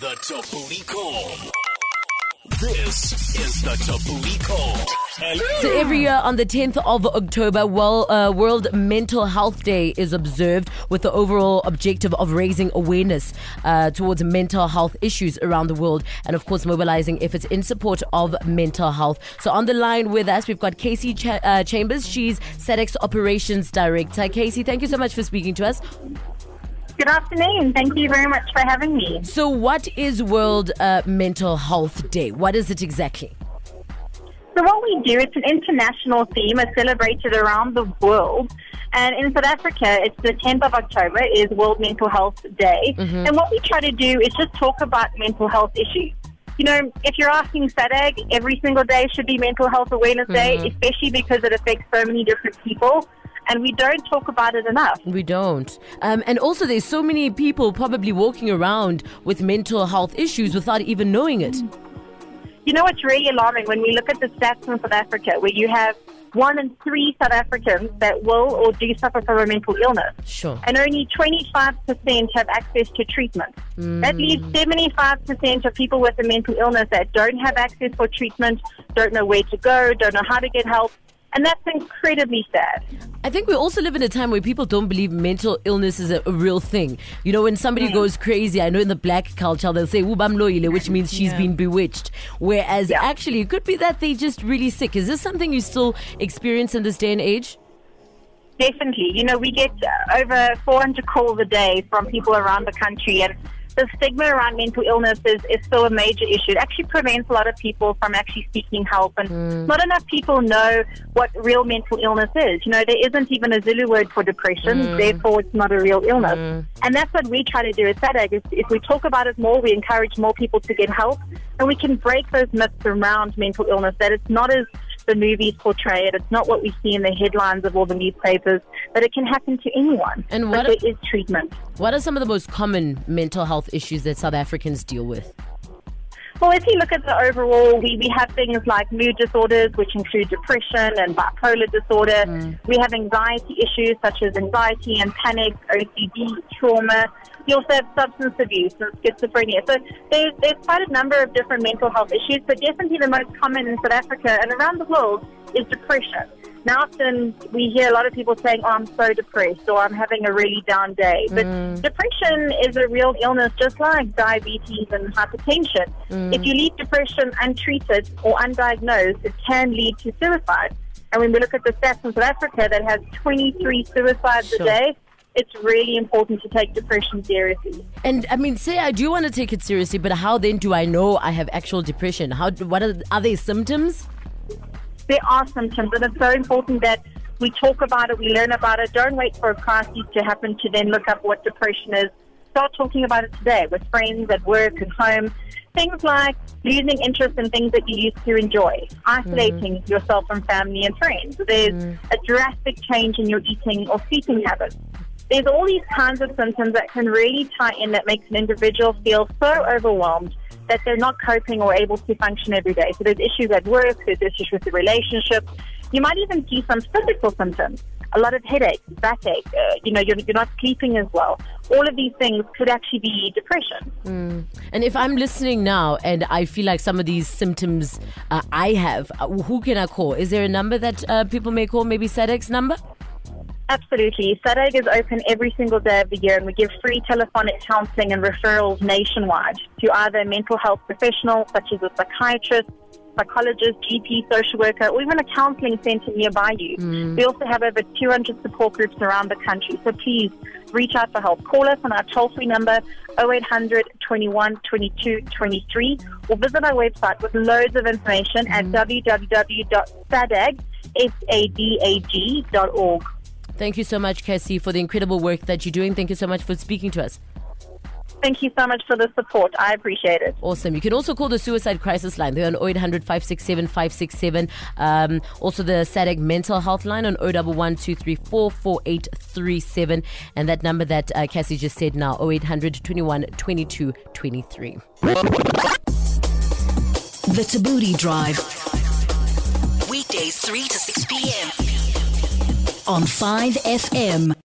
The Thabooty Call. This is the Thabooty Call. So every year on the 10th of October, well, uh, World Mental Health Day is observed with the overall objective of raising awareness uh, towards mental health issues around the world and, of course, mobilizing efforts in support of mental health. So on the line with us, we've got Casey Ch- uh, Chambers. She's SADAG's Operations Director. Casey, thank you so much for speaking to us. Good afternoon. Thank you very much for having me. So, what is World uh, Mental Health Day? What is it exactly? So, what we do, it's an international theme, it's celebrated around the world. And in South Africa, it's the 10th of October, is World Mental Health Day. And what we try to do is just talk about mental health issues. You know, if you're asking SADAG, every single day should be Mental Health Awareness Day, especially because it affects so many different people. And we don't talk about it enough. We don't. Um, and also, there's so many people probably walking around with mental health issues without even knowing it. You know what's really alarming when we look at the stats in South Africa, where you have one in three South Africans that will or do suffer from a mental illness, Sure. and only 25% have access to treatment. That leaves 75% of people with a mental illness that don't have access for treatment, don't know where to go, don't know how to get help, and that's incredibly sad. I think we also live in a time where people don't believe mental illness is a, a real thing. You know, when somebody goes crazy, I know in the black culture they'll say "ubamloile," which means she's been bewitched. Whereas Yeah. actually, it could be that they're just really sick. Is this something you still experience in this day and age? Definitely. You know, we get over 400 calls a day from people around the country, and the stigma around mental illness is, is still a major issue. It actually prevents a lot of people from actually seeking help, and mm. not enough people know what real mental illness is. You know, there isn't even a Zulu word for depression, mm. therefore, it's not a real illness. Mm. And that's what we try to do at SADAG. Is if we talk about it more, we encourage more people to get help, and we can break those myths around mental illness that it's not as the movies portray it. It's not what we see in the headlines of all the newspapers, but it can happen to anyone. And but what- there is treatment. What are some of the most common mental health issues that South Africans deal with? Well, if you look at the overall, we, we have things like mood disorders, which include depression and bipolar disorder. Mm. We have anxiety issues such as anxiety and panic, OCD, trauma. You also have substance abuse and schizophrenia. So there's, there's quite a number of different mental health issues, but definitely the most common in South Africa and around the world is depression. Now, often we hear a lot of people saying, oh, I'm so depressed or I'm having a really down day. But mm. depression is a real illness just like diabetes and hypertension. Mm. If you leave depression untreated or undiagnosed, it can lead to suicide. And when we look at the stats in South Africa that has 23 suicides Sure. a day, it's really important to take depression seriously. And I mean, say I do want to take it seriously, but how then do I know I have actual depression? How? What are, are there symptoms? There are symptoms, and it's so important that we talk about it, we learn about it. Don't wait for a crisis to happen to then look up what depression is. Start talking about it today with friends at work and home. Things like losing interest in things that you used to enjoy, isolating mm. yourself from family and friends. There's mm. a drastic change in your eating or sleeping habits. There's all these kinds of symptoms that can really tie in that makes an individual feel so overwhelmed that they're not coping or able to function every day. So there's issues at work, there's issues with the relationship. You might even see some physical symptoms. A lot of headaches, backache, uh, you know, you're, you're not sleeping as well. All of these things could actually be depression. And if I'm listening now and I feel like some of these symptoms uh, I have, uh, who can I call? Is there a number that uh, people may call? Maybe SADAG's number? Absolutely. SADAG is open every single day of the year and we give free telephonic counseling and referrals nationwide to either a mental health professional such as a psychiatrist, psychologist, GP, social worker, or even a counseling center nearby you. Mm. We also have over 200 support groups around the country. So please reach out for help. Call us on our toll-free number 0800 21 22 23 or visit our website with loads of information at mm. www.sadag, S-A-D-A-G.org. Thank you so much, Cassie, for the incredible work that you're doing. Thank you so much for speaking to us. Thank you so much for the support. I appreciate it. Awesome. You can also call the suicide crisis line. They're on 0800 567 567. Um, also, the SADAG mental health line on 011 234 4837. And that number that uh, Cassie just said now, 0800 21 22 23. The Thabooty Drive. Weekdays 3 to 6 p.m. on 5FM.